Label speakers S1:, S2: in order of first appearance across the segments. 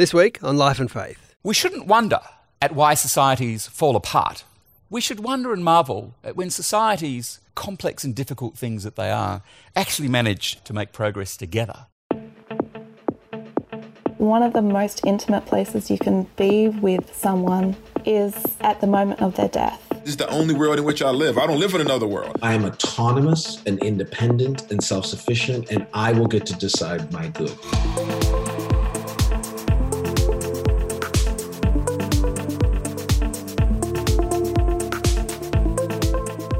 S1: This week on Life and Faith.
S2: We shouldn't wonder at why societies fall apart. We should wonder and marvel at when societies, complex and difficult things that they are, actually manage to make progress together.
S3: One of the most intimate places you can be with someone is at the moment of their death.
S4: This is the only world in which I live. I don't live in another world.
S5: I am autonomous and independent and self sufficient, and I will get to decide my good.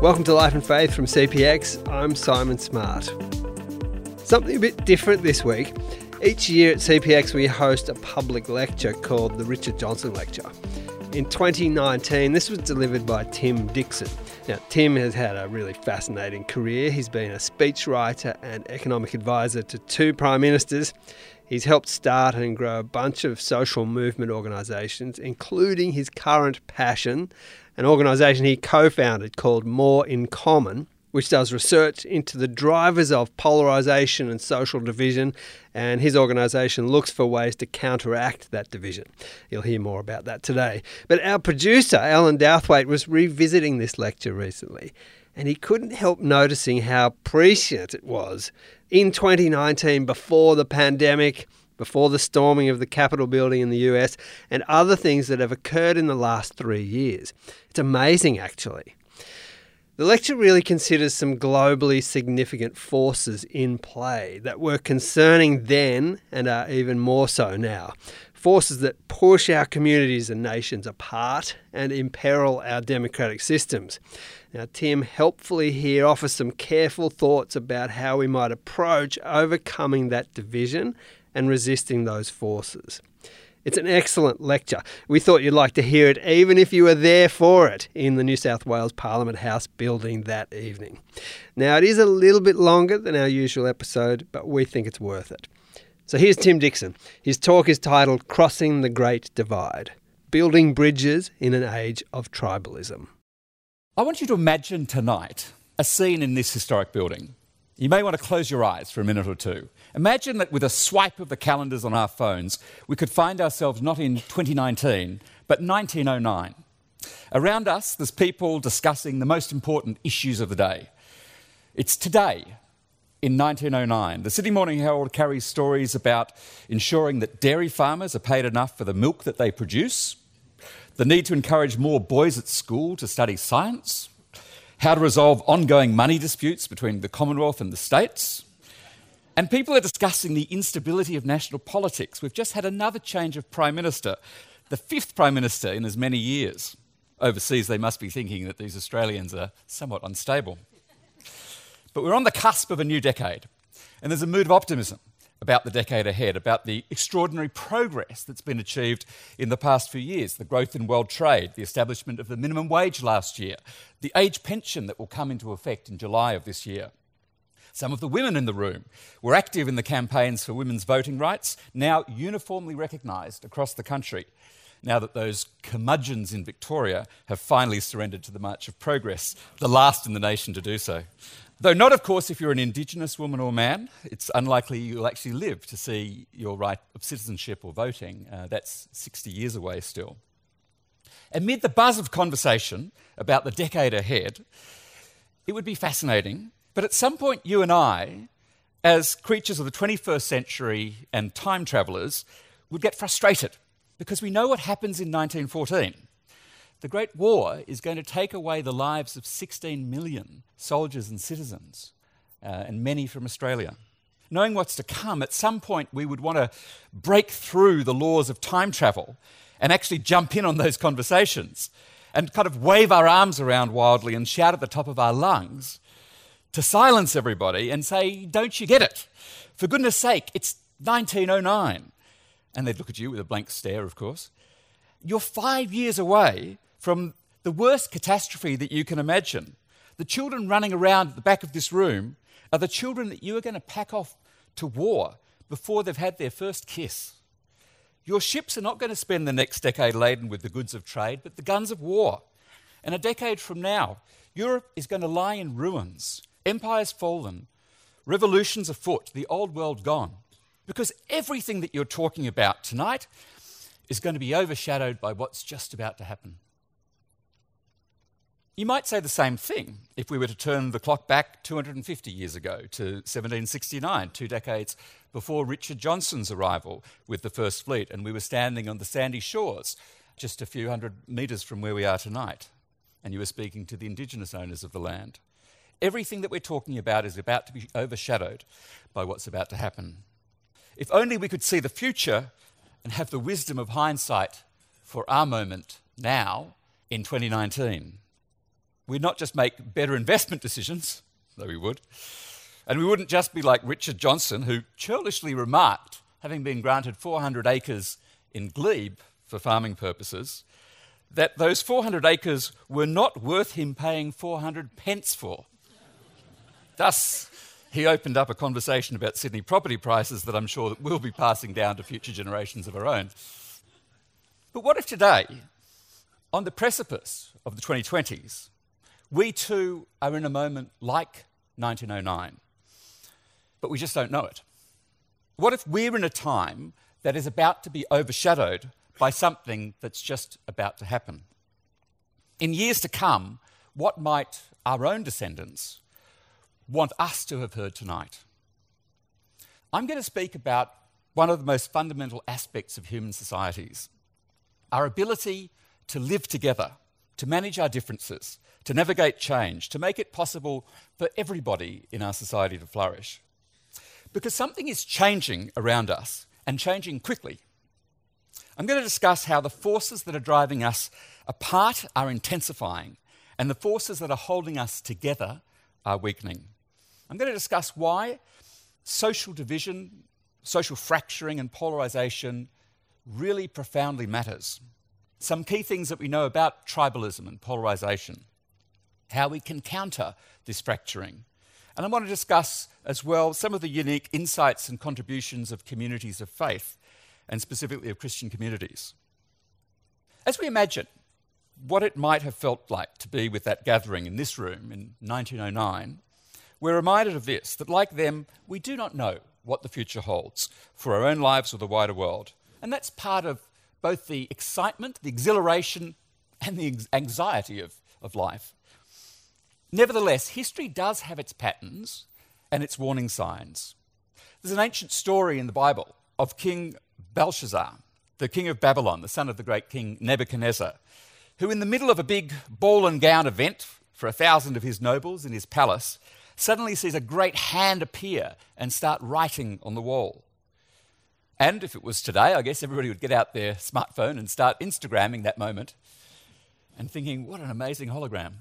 S1: Welcome to Life and Faith from CPX. I'm Simon Smart. Something a bit different this week. Each year at CPX, we host a public lecture called the Richard Johnson Lecture. In 2019, this was delivered by Tim Dixon. Now, Tim has had a really fascinating career. He's been a speechwriter and economic advisor to two prime ministers. He's helped start and grow a bunch of social movement organisations, including his current passion, an organisation he co founded called More in Common, which does research into the drivers of polarisation and social division, and his organisation looks for ways to counteract that division. You'll hear more about that today. But our producer, Alan Douthwaite, was revisiting this lecture recently, and he couldn't help noticing how prescient it was in 2019 before the pandemic, before the storming of the Capitol building in the US, and other things that have occurred in the last three years. It's amazing, actually. The lecture really considers some globally significant forces in play that were concerning then and are even more so now. Forces that push our communities and nations apart and imperil our democratic systems. Now, Tim helpfully here offers some careful thoughts about how we might approach overcoming that division and resisting those forces. It's an excellent lecture. We thought you'd like to hear it, even if you were there for it in the New South Wales Parliament House building that evening. Now, it is a little bit longer than our usual episode, but we think it's worth it. So here's Tim Dixon. His talk is titled Crossing the Great Divide Building Bridges in an Age of Tribalism.
S2: I want you to imagine tonight a scene in this historic building. You may want to close your eyes for a minute or two. Imagine that with a swipe of the calendars on our phones, we could find ourselves not in 2019, but 1909. Around us, there's people discussing the most important issues of the day. It's today, in 1909. The Sydney Morning Herald carries stories about ensuring that dairy farmers are paid enough for the milk that they produce, the need to encourage more boys at school to study science, how to resolve ongoing money disputes between the Commonwealth and the states, and people are discussing the instability of national politics. We've just had another change of Prime Minister, the fifth Prime Minister in as many years. Overseas, they must be thinking that these Australians are somewhat unstable. But we're on the cusp of a new decade, and there's a mood of optimism about the decade ahead, about the extraordinary progress that's been achieved in the past few years the growth in world trade, the establishment of the minimum wage last year, the age pension that will come into effect in July of this year. Some of the women in the room were active in the campaigns for women's voting rights, now uniformly recognised across the country, now that those curmudgeons in Victoria have finally surrendered to the March of Progress, the last in the nation to do so. Though not, of course, if you're an Indigenous woman or man, it's unlikely you'll actually live to see your right of citizenship or voting. Uh, that's 60 years away still. Amid the buzz of conversation about the decade ahead, it would be fascinating but at some point, you and I, as creatures of the 21st century and time travellers, would get frustrated because we know what happens in 1914. The Great War is going to take away the lives of 16 million soldiers and citizens, uh, and many from Australia. Knowing what's to come, at some point we would want to break through the laws of time travel and actually jump in on those conversations and kind of wave our arms around wildly and shout at the top of our lungs to silence everybody and say, Don't you get it? For goodness sake, it's 1909. And they'd look at you with a blank stare, of course. You're five years away from the worst catastrophe that you can imagine. The children running around at the back of this room are the children that you are going to pack off to war before they've had their first kiss. Your ships are not going to spend the next decade laden with the goods of trade, but the guns of war. And a decade from now, Europe is going to lie in ruins Empires fallen, revolutions afoot, the old world gone. Because everything that you're talking about tonight is going to be overshadowed by what's just about to happen. You might say the same thing if we were to turn the clock back 250 years ago to 1769, two decades before Richard Johnson's arrival with the First Fleet, and we were standing on the sandy shores just a few hundred metres from where we are tonight, and you were speaking to the indigenous owners of the land. Everything that we're talking about is about to be overshadowed by what's about to happen. If only we could see the future and have the wisdom of hindsight for our moment now in 2019. We'd not just make better investment decisions, though we would, and we wouldn't just be like Richard Johnson, who churlishly remarked, having been granted 400 acres in Glebe for farming purposes, that those 400 acres were not worth him paying 400 pence for. Thus, he opened up a conversation about Sydney property prices that I'm sure that we'll be passing down to future generations of our own. But what if today, on the precipice of the 2020s, we too are in a moment like 1909, but we just don't know it? What if we're in a time that is about to be overshadowed by something that's just about to happen? In years to come, what might our own descendants want us to have heard tonight. I'm going to speak about one of the most fundamental aspects of human societies our ability to live together, to manage our differences, to navigate change, to make it possible for everybody in our society to flourish. Because something is changing around us and changing quickly. I'm going to discuss how the forces that are driving us apart are intensifying and the forces that are holding us together are weakening. I'm going to discuss why social division, social fracturing, and polarization really profoundly matters. Some key things that we know about tribalism and polarization, how we can counter this fracturing. And I want to discuss as well some of the unique insights and contributions of communities of faith, and specifically of Christian communities. As we imagine what it might have felt like to be with that gathering in this room in 1909, we're reminded of this that, like them, we do not know what the future holds for our own lives or the wider world. And that's part of both the excitement, the exhilaration, and the anxiety of, of life. Nevertheless, history does have its patterns and its warning signs. There's an ancient story in the Bible of King Belshazzar, the king of Babylon, the son of the great king Nebuchadnezzar, who, in the middle of a big ball and gown event for a thousand of his nobles in his palace, suddenly sees a great hand appear and start writing on the wall. And if it was today, I guess everybody would get out their smartphone and start Instagramming that moment and thinking, what an amazing hologram.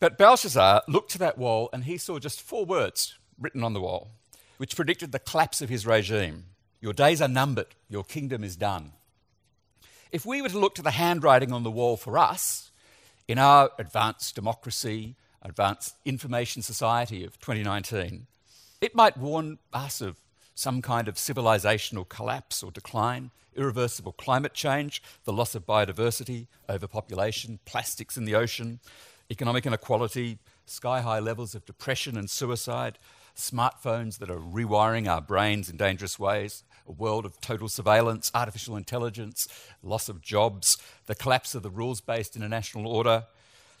S2: But Belshazzar looked to that wall and he saw just four words written on the wall, which predicted the collapse of his regime. Your days are numbered, your kingdom is done. If we were to look to the handwriting on the wall for us, in our advanced democracy, advanced information society of 2019, it might warn us of some kind of civilizational collapse or decline, irreversible climate change, the loss of biodiversity, overpopulation, plastics in the ocean, economic inequality, sky high levels of depression and suicide, smartphones that are rewiring our brains in dangerous ways, a world of total surveillance, artificial intelligence, loss of jobs, the collapse of the rules based international order,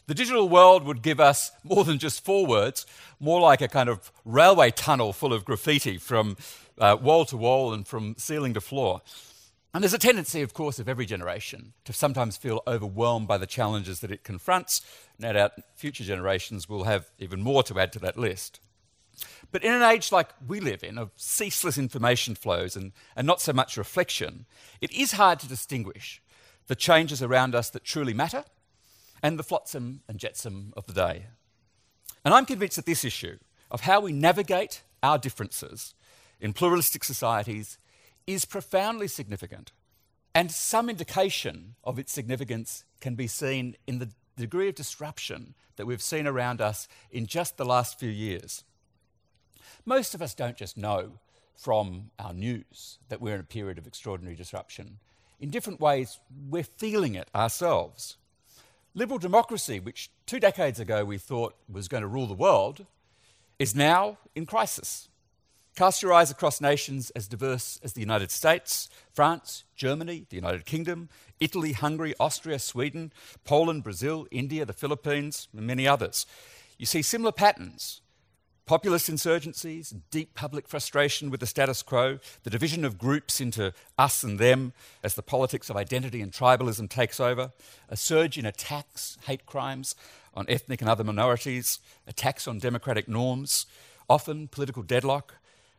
S2: the digital world would give us more than just four words, more like a kind of railway tunnel full of graffiti from uh, wall to wall and from ceiling to floor. And there's a tendency, of course, of every generation to sometimes feel overwhelmed by the challenges that it confronts. No doubt future generations will have even more to add to that list. But in an age like we live in, of ceaseless information flows and, and not so much reflection, it is hard to distinguish the changes around us that truly matter and the flotsam and jetsam of the day. And I'm convinced that this issue of how we navigate our differences in pluralistic societies is profoundly significant. And some indication of its significance can be seen in the degree of disruption that we've seen around us in just the last few years. Most of us don't just know from our news that we're in a period of extraordinary disruption. In different ways, we're feeling it ourselves. Liberal democracy, which two decades ago we thought was going to rule the world, is now in crisis. Cast your eyes across nations as diverse as the United States, France, Germany, the United Kingdom, Italy, Hungary, Austria, Sweden, Poland, Brazil, India, the Philippines, and many others. You see similar patterns populist insurgencies, deep public frustration with the status quo, the division of groups into us and them as the politics of identity and tribalism takes over, a surge in attacks, hate crimes on ethnic and other minorities, attacks on democratic norms, often political deadlock,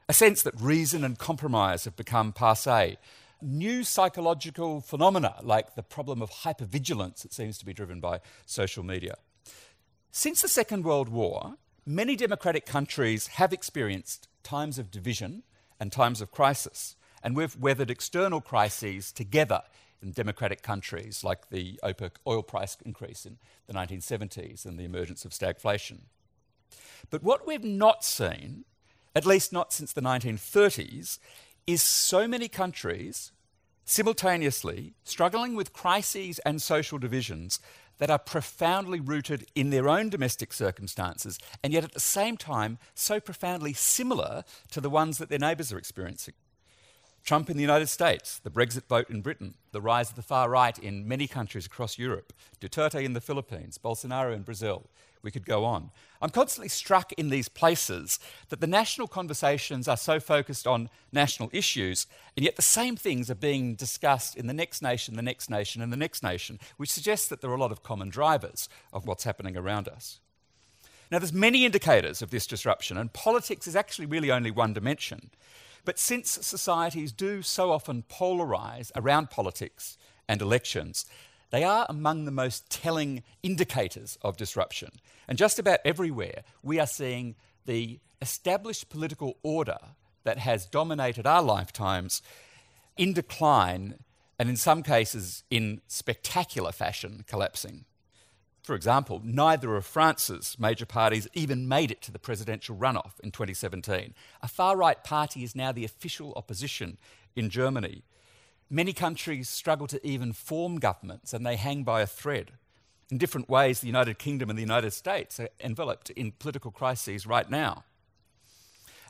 S2: a sense that reason and compromise have become passe. New psychological phenomena like the problem of hypervigilance that seems to be driven by social media. Since the Second World War, many democratic countries have experienced times of division and times of crisis, and we've weathered external crises together in democratic countries like the OPEC oil price increase in the 1970s and the emergence of stagflation. But what we've not seen at least not since the 1930s, is so many countries simultaneously struggling with crises and social divisions that are profoundly rooted in their own domestic circumstances, and yet at the same time so profoundly similar to the ones that their neighbours are experiencing. Trump in the United States, the Brexit vote in Britain, the rise of the far right in many countries across Europe, Duterte in the Philippines, Bolsonaro in Brazil, we could go on. I'm constantly struck in these places that the national conversations are so focused on national issues, and yet the same things are being discussed in the next nation, the next nation, and the next nation, which suggests that there are a lot of common drivers of what's happening around us. Now, there's many indicators of this disruption, and politics is actually really only one dimension. But since societies do so often polarize around politics and elections, they are among the most telling indicators of disruption. And just about everywhere, we are seeing the established political order that has dominated our lifetimes in decline and in some cases in spectacular fashion collapsing. For example, neither of France's major parties even made it to the presidential runoff in 2017. A far right party is now the official opposition in Germany. Many countries struggle to even form governments and they hang by a thread. In different ways, the United Kingdom and the United States are enveloped in political crises right now.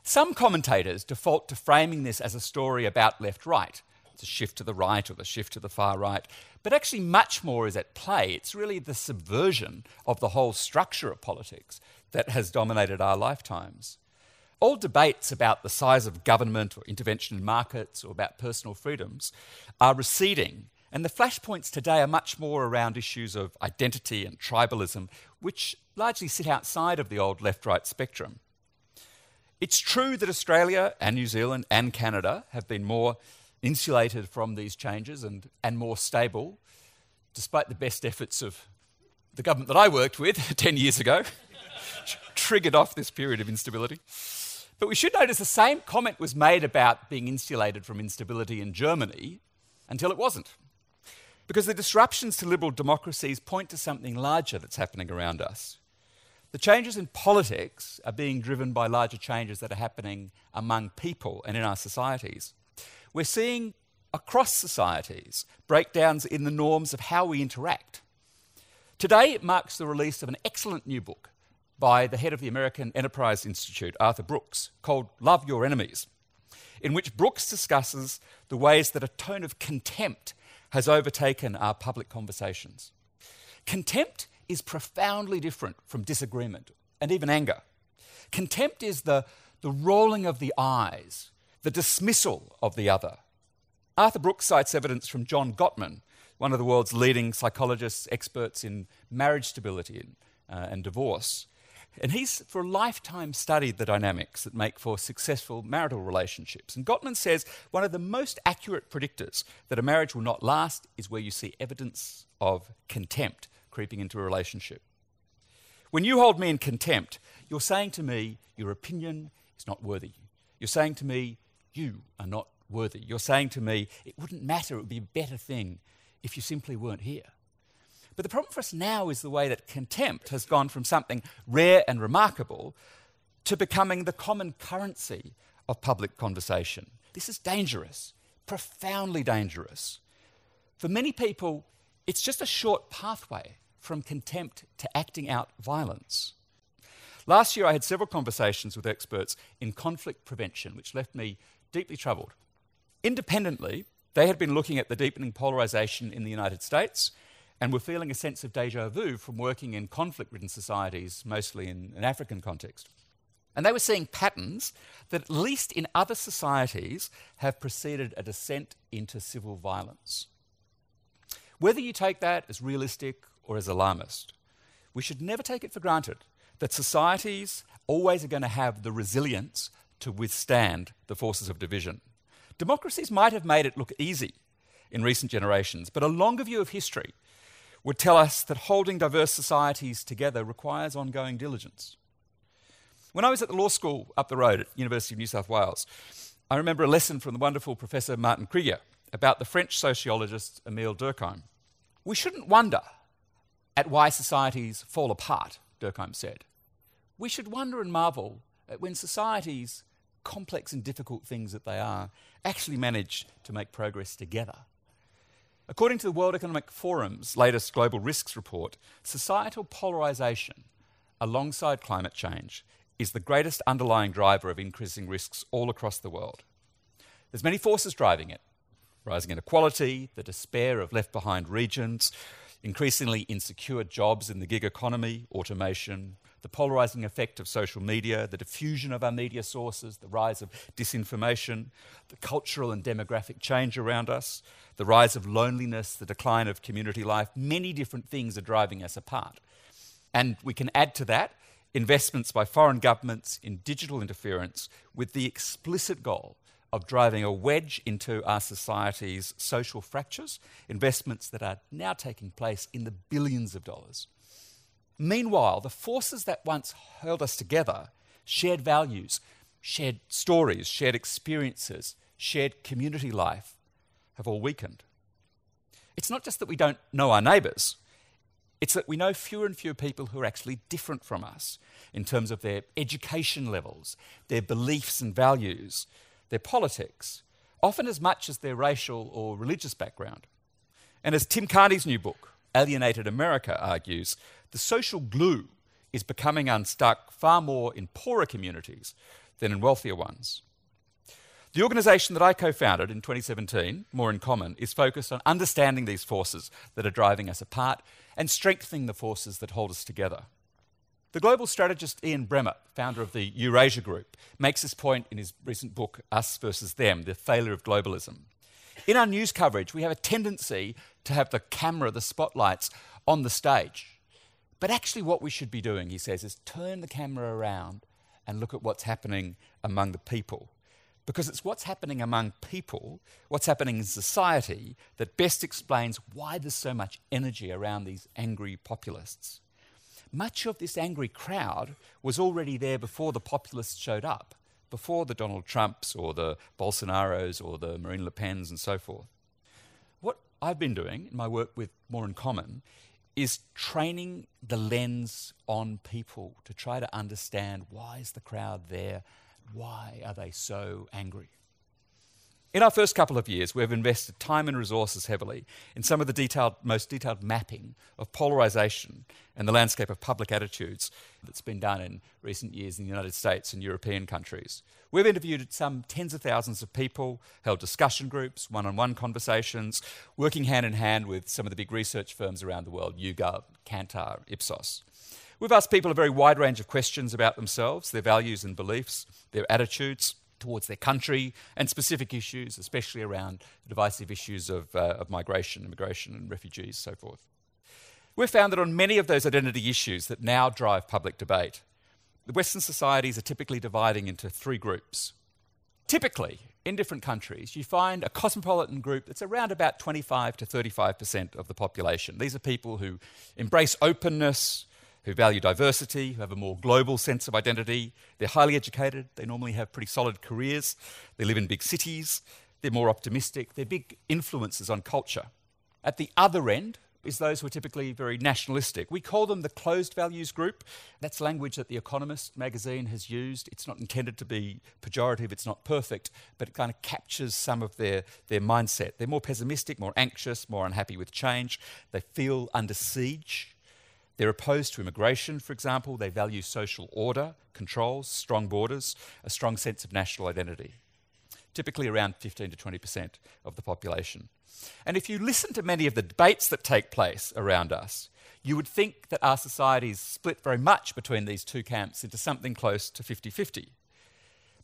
S2: Some commentators default to framing this as a story about left right. It's a shift to the right or the shift to the far right. But actually, much more is at play. It's really the subversion of the whole structure of politics that has dominated our lifetimes. All debates about the size of government or intervention in markets or about personal freedoms are receding. And the flashpoints today are much more around issues of identity and tribalism, which largely sit outside of the old left right spectrum. It's true that Australia and New Zealand and Canada have been more insulated from these changes and, and more stable, despite the best efforts of the government that I worked with 10 years ago, triggered off this period of instability. But we should notice the same comment was made about being insulated from instability in Germany until it wasn't. Because the disruptions to liberal democracies point to something larger that's happening around us. The changes in politics are being driven by larger changes that are happening among people and in our societies. We're seeing across societies breakdowns in the norms of how we interact. Today, marks the release of an excellent new book by the head of the American Enterprise Institute, Arthur Brooks, called Love Your Enemies, in which Brooks discusses the ways that a tone of contempt has overtaken our public conversations. Contempt is profoundly different from disagreement and even anger. Contempt is the, the rolling of the eyes, the dismissal of the other. Arthur Brooks cites evidence from John Gottman, one of the world's leading psychologists, experts in marriage stability and, uh, and divorce, and he's for a lifetime studied the dynamics that make for successful marital relationships. And Gottman says one of the most accurate predictors that a marriage will not last is where you see evidence of contempt creeping into a relationship. When you hold me in contempt, you're saying to me, your opinion is not worthy. You're saying to me, you are not worthy. You're saying to me, it wouldn't matter, it would be a better thing if you simply weren't here. But the problem for us now is the way that contempt has gone from something rare and remarkable to becoming the common currency of public conversation. This is dangerous, profoundly dangerous. For many people, it's just a short pathway from contempt to acting out violence. Last year, I had several conversations with experts in conflict prevention, which left me deeply troubled. Independently, they had been looking at the deepening polarization in the United States and were feeling a sense of deja vu from working in conflict ridden societies, mostly in an African context. And they were seeing patterns that, at least in other societies, have preceded a descent into civil violence. Whether you take that as realistic or as alarmist, we should never take it for granted that societies always are going to have the resilience to withstand the forces of division. Democracies might have made it look easy in recent generations, but a longer view of history would tell us that holding diverse societies together requires ongoing diligence. When I was at the law school up the road at University of New South Wales, I remember a lesson from the wonderful Professor Martin Krygier about the French sociologist Emile Durkheim. We shouldn't wonder at why societies fall apart, Durkheim said. We should wonder and marvel at when societies, complex and difficult things that they are, actually manage to make progress together. According to the World Economic Forum's latest Global Risks Report, societal polarisation alongside climate change is the greatest underlying driver of increasing risks all across the world. There's many forces driving it rising inequality, the despair of left behind regions, increasingly insecure jobs in the gig economy, automation, the polarizing effect of social media, the diffusion of our media sources, the rise of disinformation, the cultural and demographic change around us, the rise of loneliness, the decline of community life. Many different things are driving us apart. And we can add to that investments by foreign governments in digital interference with the explicit goal of driving a wedge into our society's social fractures, investments that are now taking place in the billions of dollars. Meanwhile, the forces that once held us together, shared values, shared stories, shared experiences, shared community life, have all weakened. It's not just that we don't know our neighbours, it's that we know fewer and fewer people who are actually different from us in terms of their education levels, their beliefs and values, their politics, often as much as their racial or religious background. And as Tim Carney's new book, Alienated America, argues, the social glue is becoming unstuck far more in poorer communities than in wealthier ones. The organisation that I co founded in 2017, More in Common, is focused on understanding these forces that are driving us apart and strengthening the forces that hold us together. The global strategist Ian Bremmer, founder of the Eurasia Group, makes this point in his recent book, Us versus Them The Failure of Globalism. In our news coverage, we have a tendency to have the camera, the spotlights on the stage. But actually, what we should be doing, he says, is turn the camera around and look at what's happening among the people. Because it's what's happening among people, what's happening in society, that best explains why there's so much energy around these angry populists. Much of this angry crowd was already there before the populists showed up, before the Donald Trumps or the Bolsonaros or the Marine Le Pens and so forth. What I've been doing in my work with More in Common is training the lens on people to try to understand why is the crowd there? Why are they so angry? In our first couple of years, we've invested time and resources heavily in some of the detailed, most detailed mapping of polarization and the landscape of public attitudes that's been done in recent years in the United States and European countries. We've interviewed some tens of thousands of people, held discussion groups, one on one conversations, working hand in hand with some of the big research firms around the world YouGov, Kantar, Ipsos. We've asked people a very wide range of questions about themselves, their values and beliefs, their attitudes towards their country, and specific issues, especially around the divisive issues of, uh, of migration, immigration, and refugees, so forth. We've found that on many of those identity issues that now drive public debate, the Western societies are typically dividing into three groups. Typically, in different countries, you find a cosmopolitan group that's around about 25 to 35% of the population. These are people who embrace openness, who value diversity, who have a more global sense of identity. They're highly educated, they normally have pretty solid careers, they live in big cities, they're more optimistic, they're big influences on culture. At the other end, is those who are typically very nationalistic. We call them the closed values group. That's language that The Economist magazine has used. It's not intended to be pejorative, it's not perfect, but it kind of captures some of their, their mindset. They're more pessimistic, more anxious, more unhappy with change. They feel under siege They're opposed to immigration, for example. They value social order, controls, strong borders, a strong sense of national identity. Typically around 15 to 20% of the population. And if you listen to many of the debates that take place around us, you would think that our society is split very much between these two camps into something close to 50 50.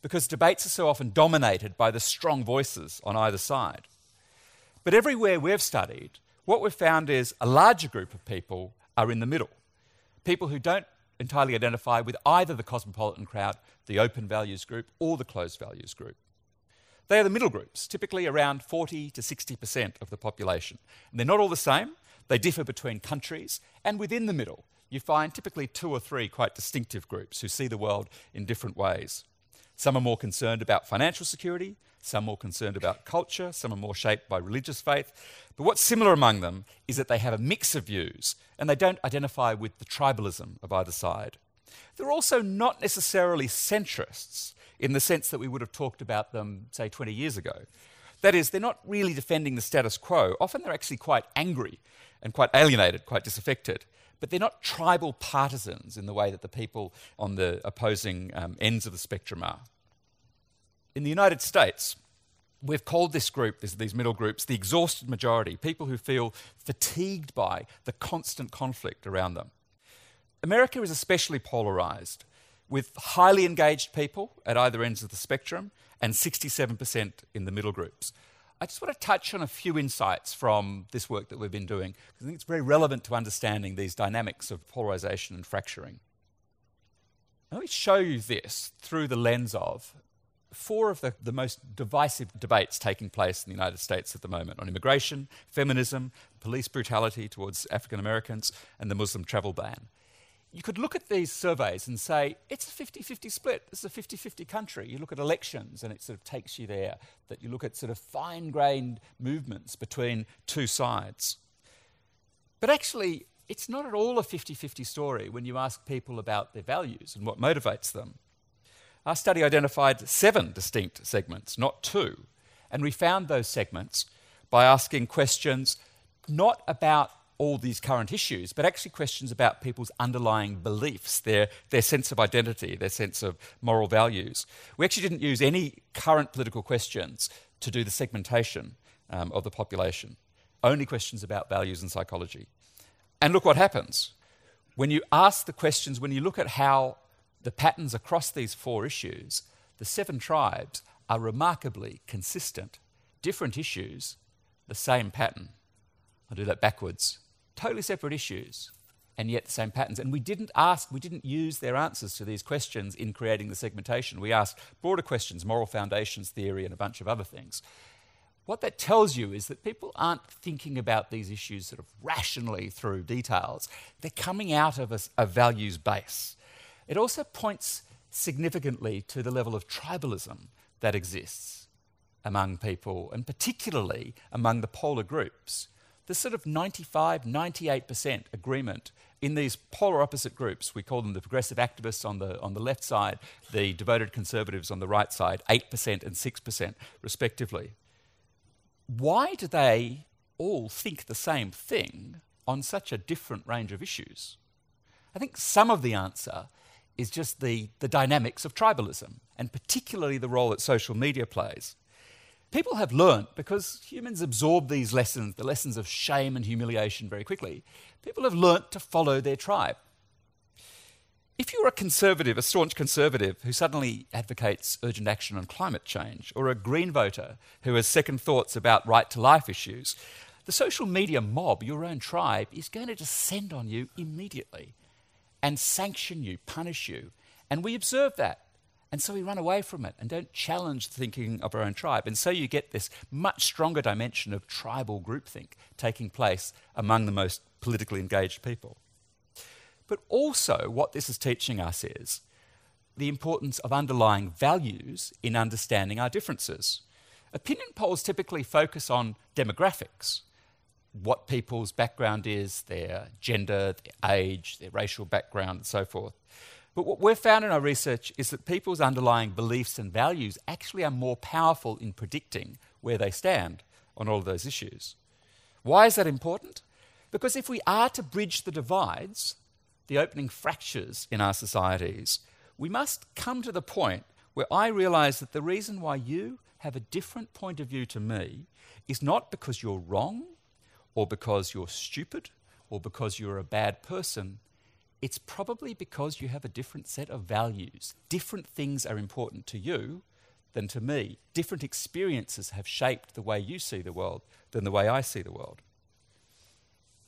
S2: Because debates are so often dominated by the strong voices on either side. But everywhere we've studied, what we've found is a larger group of people are in the middle. People who don't entirely identify with either the cosmopolitan crowd, the open values group, or the closed values group. They are the middle groups, typically around 40 to 60% of the population. And they're not all the same, they differ between countries, and within the middle, you find typically two or three quite distinctive groups who see the world in different ways. Some are more concerned about financial security, some more concerned about culture, some are more shaped by religious faith. But what's similar among them is that they have a mix of views and they don't identify with the tribalism of either side. They're also not necessarily centrists in the sense that we would have talked about them, say, 20 years ago. That is, they're not really defending the status quo. Often they're actually quite angry and quite alienated, quite disaffected. But they're not tribal partisans in the way that the people on the opposing um, ends of the spectrum are. In the United States, we've called this group, this, these middle groups, the exhausted majority, people who feel fatigued by the constant conflict around them. America is especially polarized, with highly engaged people at either ends of the spectrum and 67% in the middle groups. I just want to touch on a few insights from this work that we've been doing, because I think it's very relevant to understanding these dynamics of polarization and fracturing. Let me show you this through the lens of four of the, the most divisive debates taking place in the United States at the moment on immigration, feminism, police brutality towards African Americans, and the Muslim travel ban. You could look at these surveys and say, it's a 50 50 split. This is a 50 50 country. You look at elections and it sort of takes you there, that you look at sort of fine grained movements between two sides. But actually, it's not at all a 50 50 story when you ask people about their values and what motivates them. Our study identified seven distinct segments, not two. And we found those segments by asking questions not about all these current issues, but actually questions about people's underlying beliefs, their, their sense of identity, their sense of moral values. We actually didn't use any current political questions to do the segmentation um, of the population, only questions about values and psychology. And look what happens. When you ask the questions, when you look at how the patterns across these four issues, the seven tribes are remarkably consistent. Different issues, the same pattern. I'll do that backwards. Totally separate issues, and yet the same patterns. And we didn't ask, we didn't use their answers to these questions in creating the segmentation. We asked broader questions, moral foundations theory, and a bunch of other things. What that tells you is that people aren't thinking about these issues sort of rationally through details. They're coming out of a, a values base. It also points significantly to the level of tribalism that exists among people, and particularly among the polar groups. There's sort of 95, 98% agreement in these polar opposite groups. We call them the progressive activists on the, on the left side, the devoted conservatives on the right side, 8% and 6%, respectively. Why do they all think the same thing on such a different range of issues? I think some of the answer is just the, the dynamics of tribalism, and particularly the role that social media plays. People have learnt, because humans absorb these lessons, the lessons of shame and humiliation, very quickly, people have learnt to follow their tribe. If you're a conservative, a staunch conservative who suddenly advocates urgent action on climate change, or a Green voter who has second thoughts about right to life issues, the social media mob, your own tribe, is going to descend on you immediately and sanction you, punish you. And we observe that. And so we run away from it and don't challenge the thinking of our own tribe. And so you get this much stronger dimension of tribal groupthink taking place among the most politically engaged people. But also, what this is teaching us is the importance of underlying values in understanding our differences. Opinion polls typically focus on demographics, what people's background is, their gender, their age, their racial background, and so forth. But what we've found in our research is that people's underlying beliefs and values actually are more powerful in predicting where they stand on all of those issues. Why is that important? Because if we are to bridge the divides the opening fractures in our societies, we must come to the point where I realize that the reason why you have a different point of view to me is not because you're wrong or because you're stupid or because you're a bad person. It's probably because you have a different set of values. Different things are important to you than to me. Different experiences have shaped the way you see the world than the way I see the world.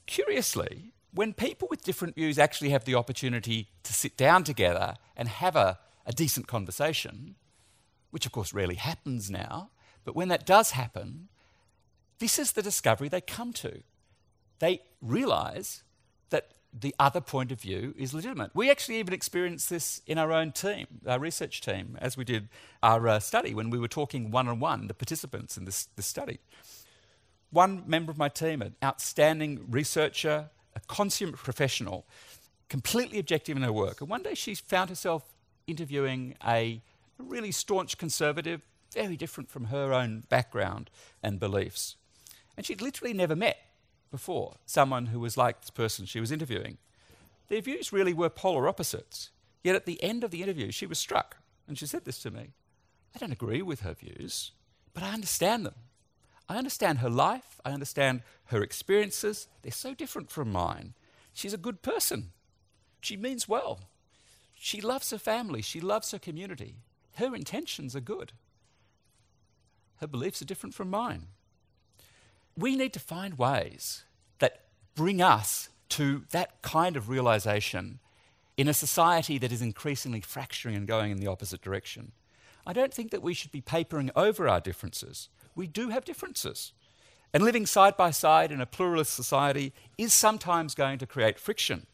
S2: Curiously, when people with different views actually have the opportunity to sit down together and have a, a decent conversation, which of course rarely happens now, but when that does happen, this is the discovery they come to. They realize the other point of view is legitimate. We actually even experienced this in our own team, our research team, as we did our uh, study when we were talking one on one, the participants in this, this study. One member of my team, an outstanding researcher, a consummate professional, completely objective in her work. And one day she found herself interviewing a really staunch conservative, very different from her own background and beliefs. And she'd literally never met before someone who was like this person she was interviewing. Their views really were polar opposites. Yet at the end of the interview, she was struck, and she said this to me I don't agree with her views, but I understand them. I understand her life, I understand her experiences. They're so different from mine. She's a good person. She means well. She loves her family, she loves her community. Her intentions are good. Her beliefs are different from mine. We need to find ways that bring us to that kind of realization in a society that is increasingly fracturing and going in the opposite direction. I don't think that we should be papering over our differences we do have differences. And living side by side in a pluralist society is sometimes going to create friction.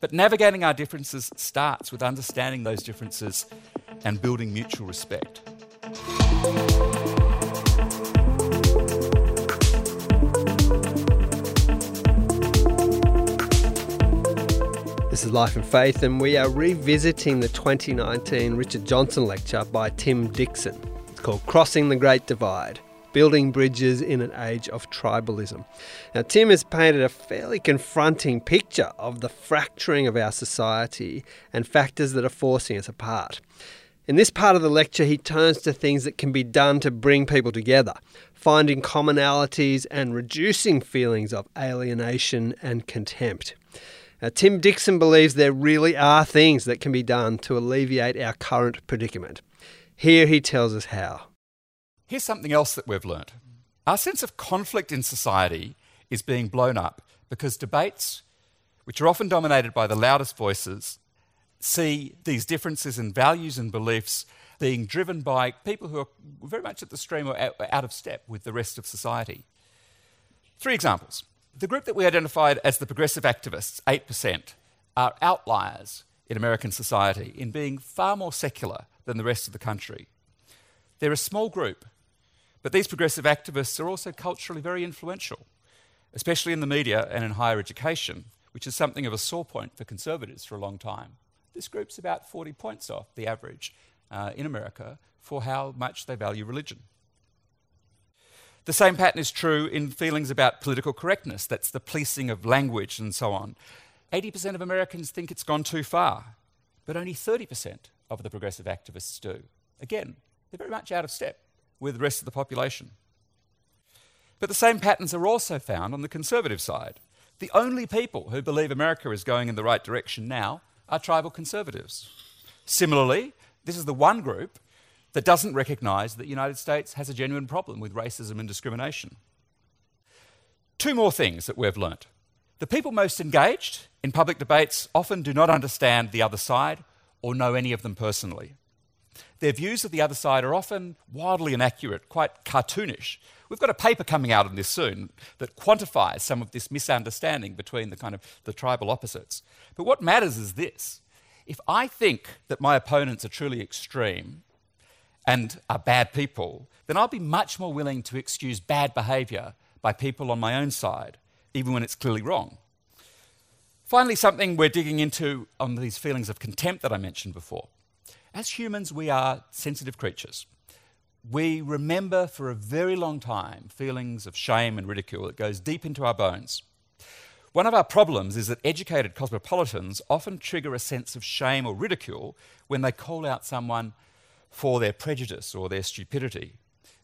S2: But navigating our differences starts with understanding those differences and building mutual respect.
S1: This is Life and Faith, and we are revisiting the 2019 Richard Johnson lecture by Tim Dixon It's called Crossing the Great Divide Building Bridges in an Age of Tribalism. Now, Tim has painted a fairly confronting picture of the fracturing of our society and factors that are forcing us apart. In this part of the lecture, he turns to things that can be done to bring people together, finding commonalities and reducing feelings of alienation and contempt. Tim Dixon believes there really are things that can be done to alleviate our current predicament. Here he tells us how.
S2: Here's something else that we've learnt. Our sense of conflict in society is being blown up because debates, which are often dominated by the loudest voices, see these differences in values and beliefs being driven by people who are very much at the stream or out of step with the rest of society. Three examples. The group that we identified as the progressive activists, 8%, are outliers in American society in being far more secular than the rest of the country. They're a small group, but these progressive activists are also culturally very influential, especially in the media and in higher education, which is something of a sore point for conservatives for a long time. This group's about 40 points off the average uh, in America for how much they value religion. The same pattern is true in feelings about political correctness, that's the policing of language and so on. 80% of Americans think it's gone too far, but only 30% of the progressive activists do. Again, they're very much out of step with the rest of the population. But the same patterns are also found on the conservative side. The only people who believe America is going in the right direction now are tribal conservatives. Similarly, this is the one group that doesn't recognize that the United States has a genuine problem with racism and discrimination. Two more things that we've learnt. The people most engaged in public debates often do not understand the other side or know any of them personally. Their views of the other side are often wildly inaccurate, quite cartoonish. We've got a paper coming out on this soon that quantifies some of this misunderstanding between the kind of the tribal opposites. But what matters is this. If I think that my opponents are truly extreme and are bad people, then I'll be much more willing to excuse bad behaviour by people on my own side, even when it's clearly wrong. Finally, something we're digging into on these feelings of contempt that I mentioned before. As humans, we are sensitive creatures. We remember for a very long time feelings of shame and ridicule that goes deep into our bones. One of our problems is that educated cosmopolitans often trigger a sense of shame or ridicule when they call out someone for their prejudice or their stupidity.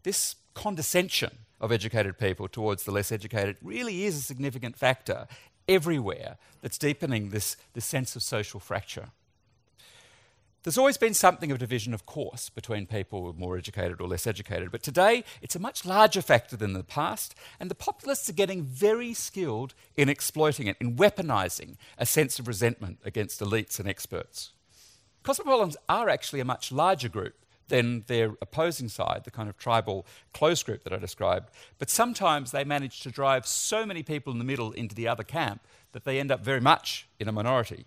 S2: This condescension of educated people towards the less educated really is a significant factor everywhere that's deepening this, this sense of social fracture. There's always been something of division, of course, between people more educated or less educated, but today it's a much larger factor than in the past, and the populists are getting very skilled in exploiting it, in weaponising a sense of resentment against elites and experts. Cosmopolitans are actually a much larger group than their opposing side, the kind of tribal close group that I described, but sometimes they manage to drive so many people in the middle into the other camp that they end up very much in a minority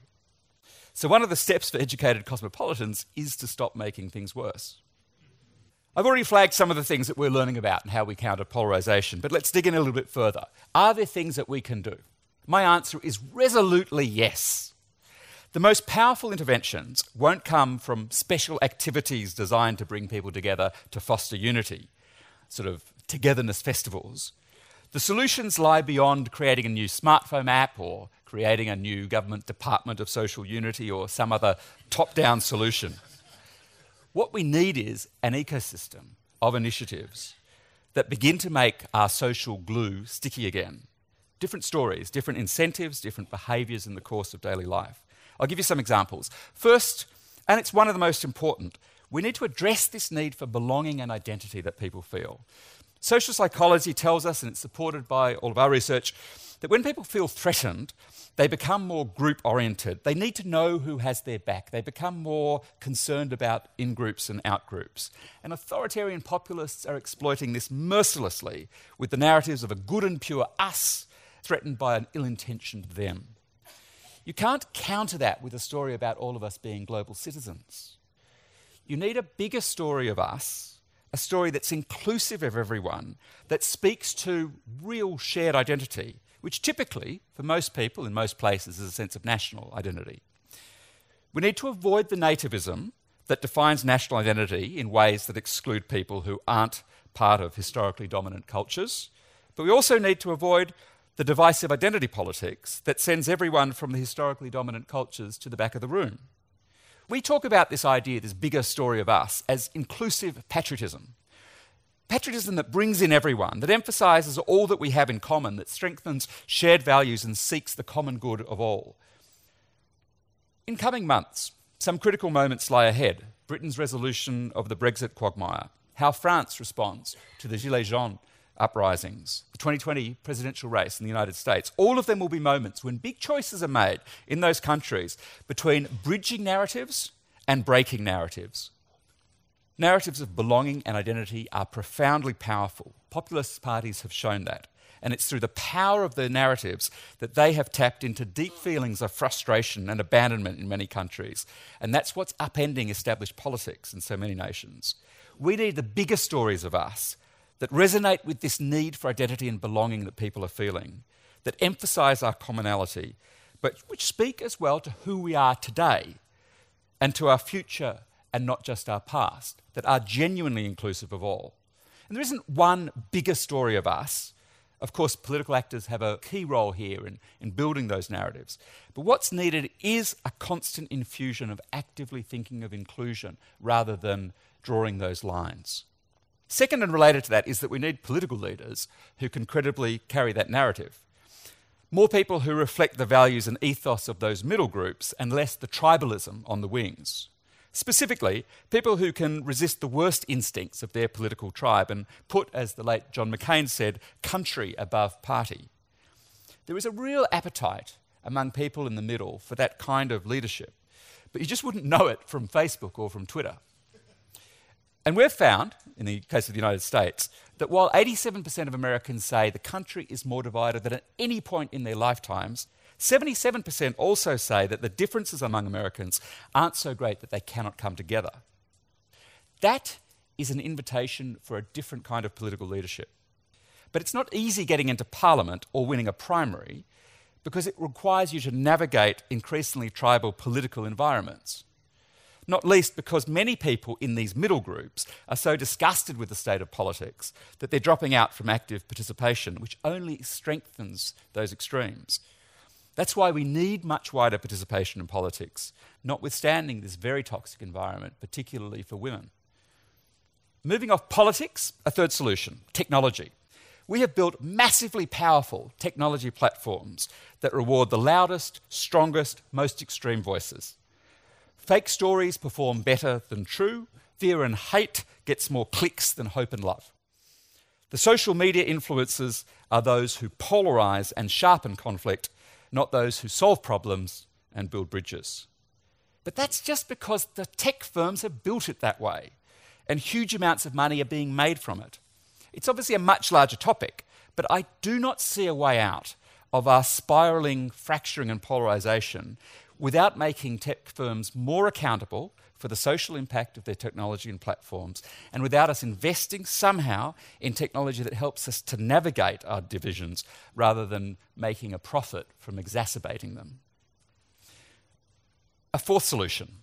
S2: so, one of the steps for educated cosmopolitans is to stop making things worse. I've already flagged some of the things that we're learning about and how we counter polarisation, but let's dig in a little bit further. Are there things that we can do? My answer is resolutely yes. The most powerful interventions won't come from special activities designed to bring people together to foster unity, sort of togetherness festivals. The solutions lie beyond creating a new smartphone app or creating a new government department of social unity or some other top down solution. What we need is an ecosystem of initiatives that begin to make our social glue sticky again. Different stories, different incentives, different behaviours in the course of daily life. I'll give you some examples. First, and it's one of the most important, we need to address this need for belonging and identity that people feel. Social psychology tells us, and it's supported by all of our research, that when people feel threatened, they become more group oriented. They need to know who has their back. They become more concerned about in groups and out groups. And authoritarian populists are exploiting this mercilessly with the narratives of a good and pure us threatened by an ill intentioned them. You can't counter that with a story about all of us being global citizens. You need a bigger story of us, a story that's inclusive of everyone, that speaks to real shared identity which typically, for most people in most places, is a sense of national identity. We need to avoid the nativism that defines national identity in ways that exclude people who aren't part of historically dominant cultures. But we also need to avoid the divisive identity politics that sends everyone from the historically dominant cultures to the back of the room. We talk about this idea, this bigger story of us, as inclusive patriotism. Patriotism that brings in everyone, that emphasises all that we have in common, that strengthens shared values and seeks the common good of all. In coming months, some critical moments lie ahead Britain's resolution of the Brexit quagmire, how France responds to the Gilets jaunes uprisings, the 2020 presidential race in the United States. All of them will be moments when big choices are made in those countries between bridging narratives and breaking narratives. Narratives of belonging and identity are profoundly powerful. Populist parties have shown that. And it's through the power of their narratives that they have tapped into deep feelings of frustration and abandonment in many countries. And that's what's upending established politics in so many nations. We need the bigger stories of us that resonate with this need for identity and belonging that people are feeling, that emphasize our commonality, but which speak as well to who we are today and to our future and not just our past, that are genuinely inclusive of all. And there isn't one bigger story of us. Of course, political actors have a key role here in, in building those narratives. But what's needed is a constant infusion of actively thinking of inclusion rather than drawing those lines. Second, and related to that, is that we need political leaders who can credibly carry that narrative. More people who reflect the values and ethos of those middle groups and less the tribalism on the wings. Specifically, people who can resist the worst instincts of their political tribe and put, as the late John McCain said, country above party. There is a real appetite among people in the middle for that kind of leadership, but you just wouldn't know it from Facebook or from Twitter. And we've found, in the case of the United States, that while 87% of Americans say the country is more divided than at any point in their lifetimes, 77% also say that the differences among Americans aren't so great that they cannot come together. That is an invitation for a different kind of political leadership. But it's not easy getting into parliament or winning a primary because it requires you to navigate increasingly tribal political environments. Not least because many people in these middle groups are so disgusted with the state of politics that they're dropping out from active participation, which only strengthens those extremes. That's why we need much wider participation in politics, notwithstanding this very toxic environment, particularly for women. Moving off politics, a third solution technology. We have built massively powerful technology platforms that reward the loudest, strongest, most extreme voices. Fake stories perform better than true. Fear and hate gets more clicks than hope and love. The social media influencers are those who polarize and sharpen conflict, not those who solve problems and build bridges. But that's just because the tech firms have built it that way, and huge amounts of money are being made from it. It's obviously a much larger topic, but I do not see a way out of our spiraling fracturing and polarization without making tech firms more accountable for the social impact of their technology and platforms, and without us investing somehow in technology that helps us to navigate our divisions rather than making a profit from exacerbating them. A fourth solution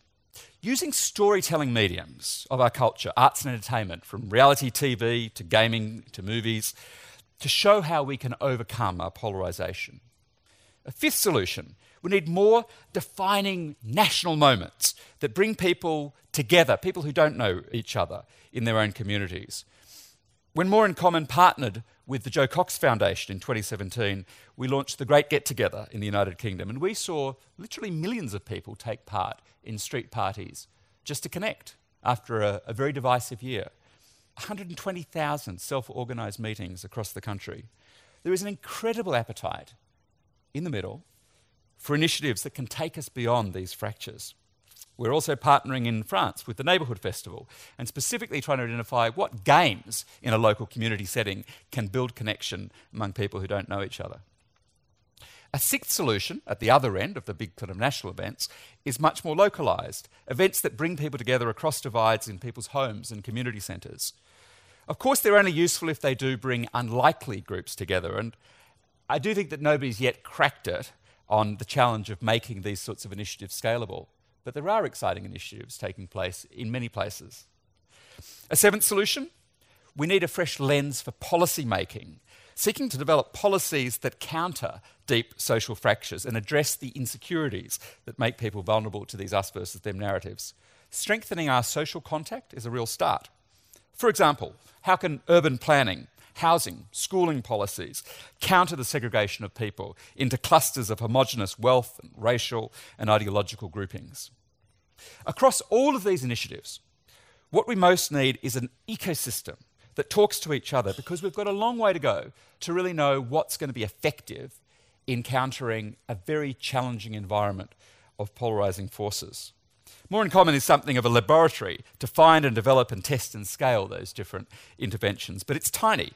S2: using storytelling mediums of our culture, arts and entertainment, from reality TV to gaming to movies, to show how we can overcome our polarization. A fifth solution we need more defining national moments that bring people together, people who don't know each other in their own communities. When More in Common partnered with the Jo Cox Foundation in 2017, we launched the Great Get Together in the United Kingdom, and we saw literally millions of people take part in street parties just to connect after a, a very divisive year. 120,000 self organised meetings across the country. There is an incredible appetite in the middle for initiatives that can take us beyond these fractures. We're also partnering in France with the Neighbourhood Festival and specifically trying to identify what games in a local community setting can build connection among people who don't know each other. A sixth solution at the other end of the big kind of national events is much more localised events that bring people together across divides in people's homes and community centres. Of course, they're only useful if they do bring unlikely groups together, and I do think that nobody's yet cracked it on the challenge of making these sorts of initiatives scalable. But there are exciting initiatives taking place in many places. A seventh solution we need a fresh lens for policy making, seeking to develop policies that counter deep social fractures and address the insecurities that make people vulnerable to these us versus them narratives. Strengthening our social contact is a real start. For example, how can urban planning housing, schooling policies counter the segregation of people into clusters of homogenous wealth and racial and ideological groupings. Across all of these initiatives, what we most need is an ecosystem that talks to each other because we've got a long way to go to really know what's going to be effective in countering a very challenging environment of polarizing forces. More in Common is something of a laboratory to find and develop and test and scale those different interventions, but it's tiny.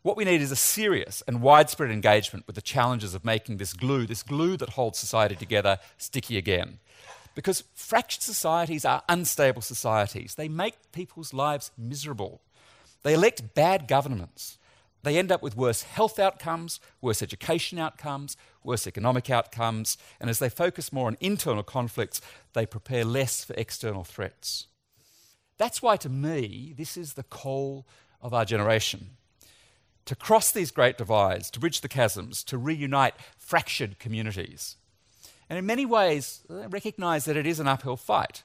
S2: What we need is a serious and widespread engagement with the challenges of making this glue, this glue that holds society together, sticky again. Because fractured societies are unstable societies. They make people's lives miserable. They elect bad governments. They end up with worse health outcomes, worse education outcomes, worse economic outcomes, and as they focus more on internal conflicts, they prepare less for external threats. That's why, to me, this is the call of our generation to cross these great divides, to bridge the chasms, to reunite fractured communities. And in many ways, recognize that it is an uphill fight.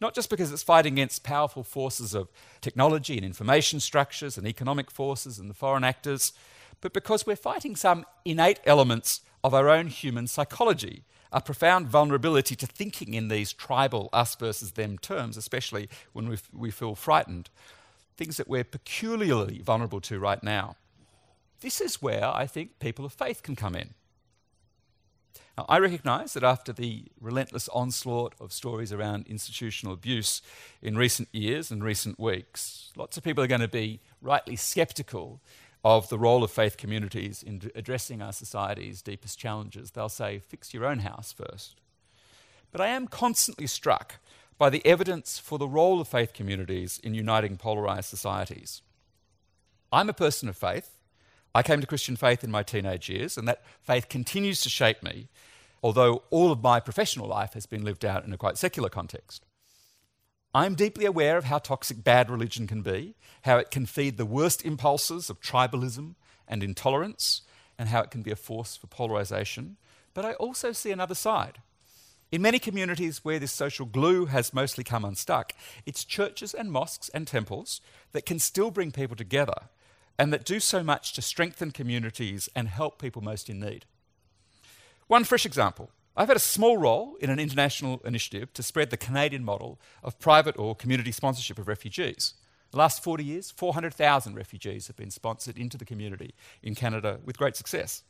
S2: Not just because it's fighting against powerful forces of technology and information structures and economic forces and the foreign actors, but because we're fighting some innate elements of our own human psychology, a profound vulnerability to thinking in these tribal us versus them terms, especially when we, we feel frightened, things that we're peculiarly vulnerable to right now. This is where I think people of faith can come in. Now, I recognize that after the relentless onslaught of stories around institutional abuse in recent years and recent weeks, lots of people are going to be rightly skeptical of the role of faith communities in addressing our society's deepest challenges. They'll say, fix your own house first. But I am constantly struck by the evidence for the role of faith communities in uniting polarized societies. I'm a person of faith. I came to Christian faith in my teenage years, and that faith continues to shape me, although all of my professional life has been lived out in a quite secular context. I'm deeply aware of how toxic bad religion can be, how it can feed the worst impulses of tribalism and intolerance, and how it can be a force for polarization. but I also see another side. In many communities where this social glue has mostly come unstuck, it's churches and mosques and temples that can still bring people together and that do so much to strengthen communities and help people most in need. One fresh example I've had a small role in an international initiative to spread the Canadian model of private or community sponsorship of refugees. The last 40 years, 400,000 refugees have been sponsored into the community in Canada with great success.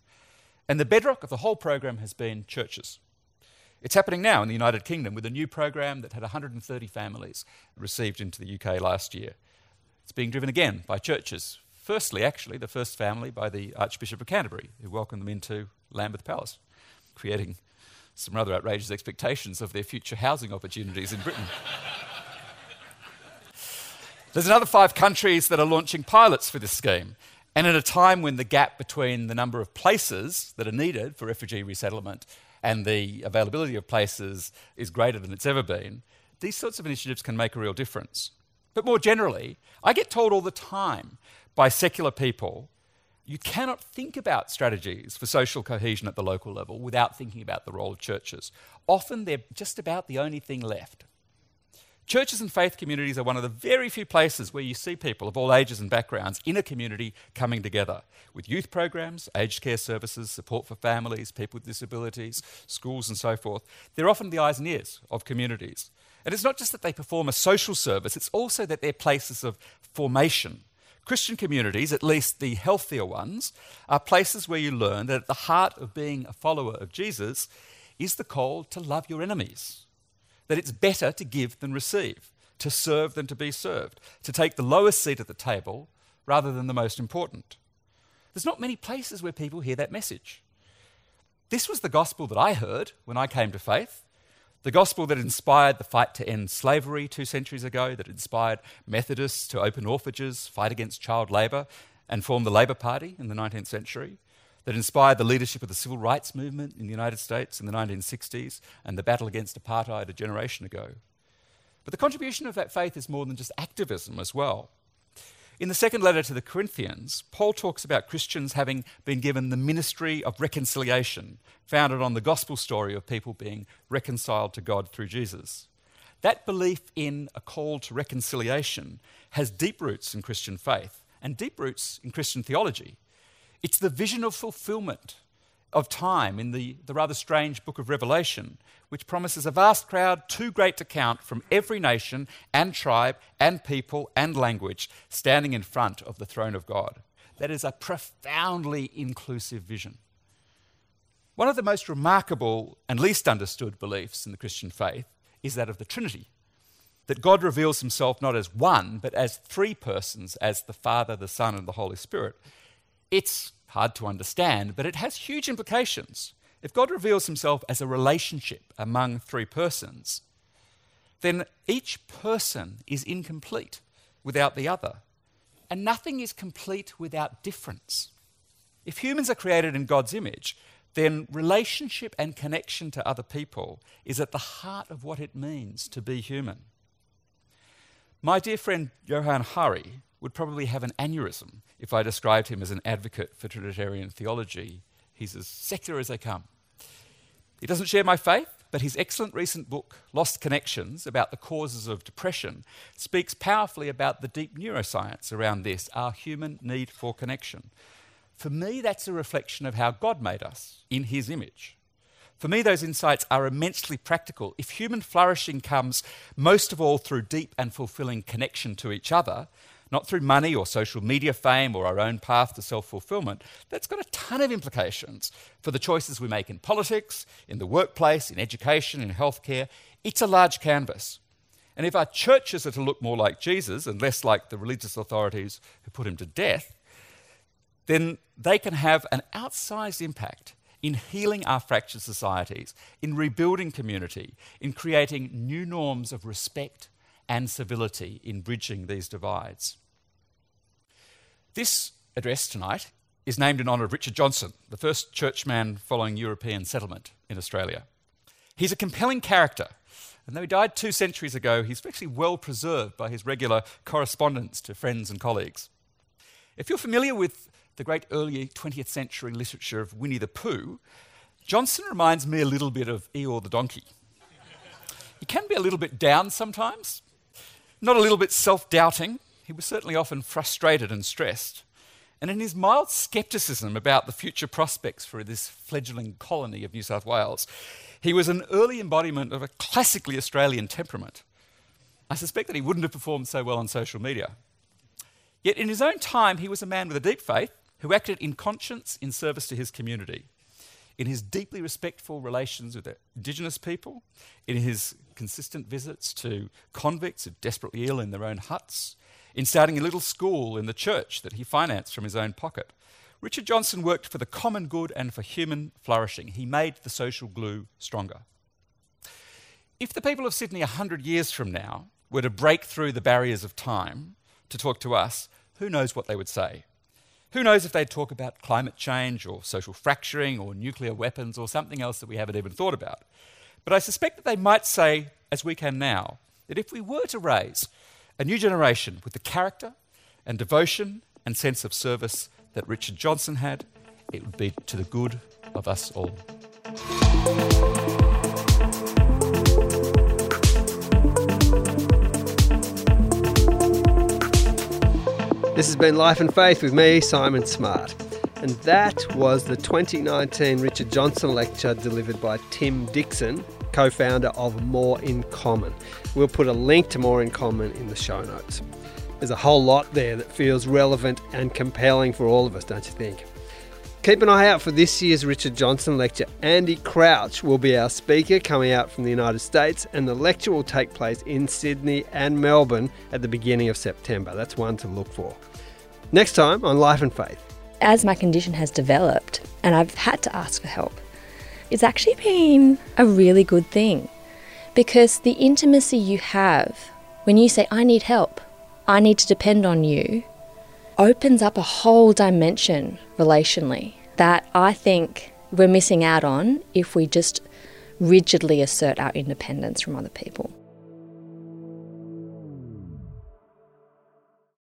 S2: And the bedrock of the whole program has been churches. It's happening now in the United Kingdom with a new program that had 130 families received into the UK last year. It's being driven again by churches. Firstly, actually, the first family by the Archbishop of Canterbury, who welcomed them into Lambeth Palace, creating some rather outrageous expectations of their future housing opportunities in Britain. There's another five countries that are launching pilots for this scheme. And at a time when the gap between the number of places that are needed for refugee resettlement and the availability of places is greater than it's ever been, these sorts of initiatives can make a real difference. But more generally, I get told all the time by secular people you cannot think about strategies for social cohesion at the local level without thinking about the role of churches. Often they're just about the only thing left. Churches and faith communities are one of the very few places where you see people of all ages and backgrounds in a community coming together with youth programs, aged care services, support for families, people with disabilities, schools, and so forth. They're often the eyes and ears of communities. And it's not just that they perform a social service, it's also that they're places of formation Christian communities, at least the healthier ones, are places where you learn that at the heart of being a follower of Jesus is the call to love your enemies. That it's better to give than receive, to serve than to be served, to take the lowest seat at the table rather than the most important. There's not many places where people hear that message. This was the gospel that I heard when I came to faith. The gospel that inspired the fight to end slavery two centuries ago, that inspired Methodists to open orphanages, fight against child labour, and form the Labour Party in the 19th century, that inspired the leadership of the civil rights movement in the United States in the 1960s and the battle against apartheid a generation ago. But the contribution of that faith is more than just activism as well. In the second letter to the Corinthians, Paul talks about Christians having been given the ministry of reconciliation, founded on the gospel story of people being reconciled to God through Jesus. That belief in a call to reconciliation has deep roots in Christian faith and deep roots in Christian theology. It's the vision of fulfillment of time in the, the rather strange book of Revelation, which promises a vast crowd too great to count from every nation and tribe and people and language standing in front of the throne of God. That is a profoundly inclusive vision. One of the most remarkable and least understood beliefs in the Christian faith is that of the Trinity. That God reveals himself not as one, but as three persons, as the Father, the Son, and the Holy Spirit. It's hard to understand, but it has huge implications. If God reveals himself as a relationship among three persons, then each person is incomplete without the other, and nothing is complete without difference. If humans are created in God's image, then relationship and connection to other people is at the heart of what it means to be human. My dear friend Johann Hari would probably have an aneurysm if I described him as an advocate for Trinitarian theology. He's as secular as they come. He doesn't share my faith, but his excellent recent book, Lost Connections, about the causes of depression, speaks powerfully about the deep neuroscience around this, our human need for connection. For me, that's a reflection of how God made us in his image. For me, those insights are immensely practical. If human flourishing comes most of all through deep and fulfilling connection to each other, not through money or social media fame or our own path to self fulfillment, that's got a ton of implications for the choices we make in politics, in the workplace, in education, in healthcare. It's a large canvas. And if our churches are to look more like Jesus and less like the religious authorities who put him to death, then they can have an outsized impact in healing our fractured societies, in rebuilding community, in creating new norms of respect and civility in bridging these divides. This address tonight is named in honour of Richard Johnson, the first churchman following European settlement in Australia. He's a compelling character, and though he died two centuries ago, he's actually well preserved by his regular correspondence to friends and colleagues. If you're familiar with the great early 20th century literature of Winnie the Pooh, Johnson reminds me a little bit of Eeyore the donkey. He can be a little bit down sometimes, not a little bit self doubting. He was certainly often frustrated and stressed. And in his mild scepticism about the future prospects for this fledgling colony of New South Wales, he was an early embodiment of a classically Australian temperament. I suspect that he wouldn't have performed so well on social media. Yet in his own time, he was a man with a deep faith who acted in conscience in service to his community. In his deeply respectful relations with Indigenous people, in his consistent visits to convicts who desperately ill in their own huts, in starting a little school in the church that he financed from his own pocket, Richard Johnson worked for the common good and for human flourishing. He made the social glue stronger. If the people of Sydney 100 years from now were to break through the barriers of time to talk to us, who knows what they would say? Who knows if they'd talk about climate change or social fracturing or nuclear weapons or something else that we haven't even thought about? But I suspect that they might say, as we can now, that if we were to raise a new generation with the character and devotion and sense of service that Richard Johnson had, it would be to the good of us all.
S1: This has been Life and Faith with me, Simon Smart. And that was the 2019 Richard Johnson lecture delivered by Tim Dixon, co founder of More in Common. We'll put a link to More in Common in the show notes. There's a whole lot there that feels relevant and compelling for all of us, don't you think? Keep an eye out for this year's Richard Johnson lecture. Andy Crouch will be our speaker coming out from the United States, and the lecture will take place in Sydney and Melbourne at the beginning of September. That's one to look for. Next time on Life and Faith.
S6: As my condition has developed and I've had to ask for help, it's actually been a really good thing because the intimacy you have when you say, I need help, I need to depend on you, opens up a whole dimension relationally that I think we're missing out on if we just rigidly assert our independence from other people.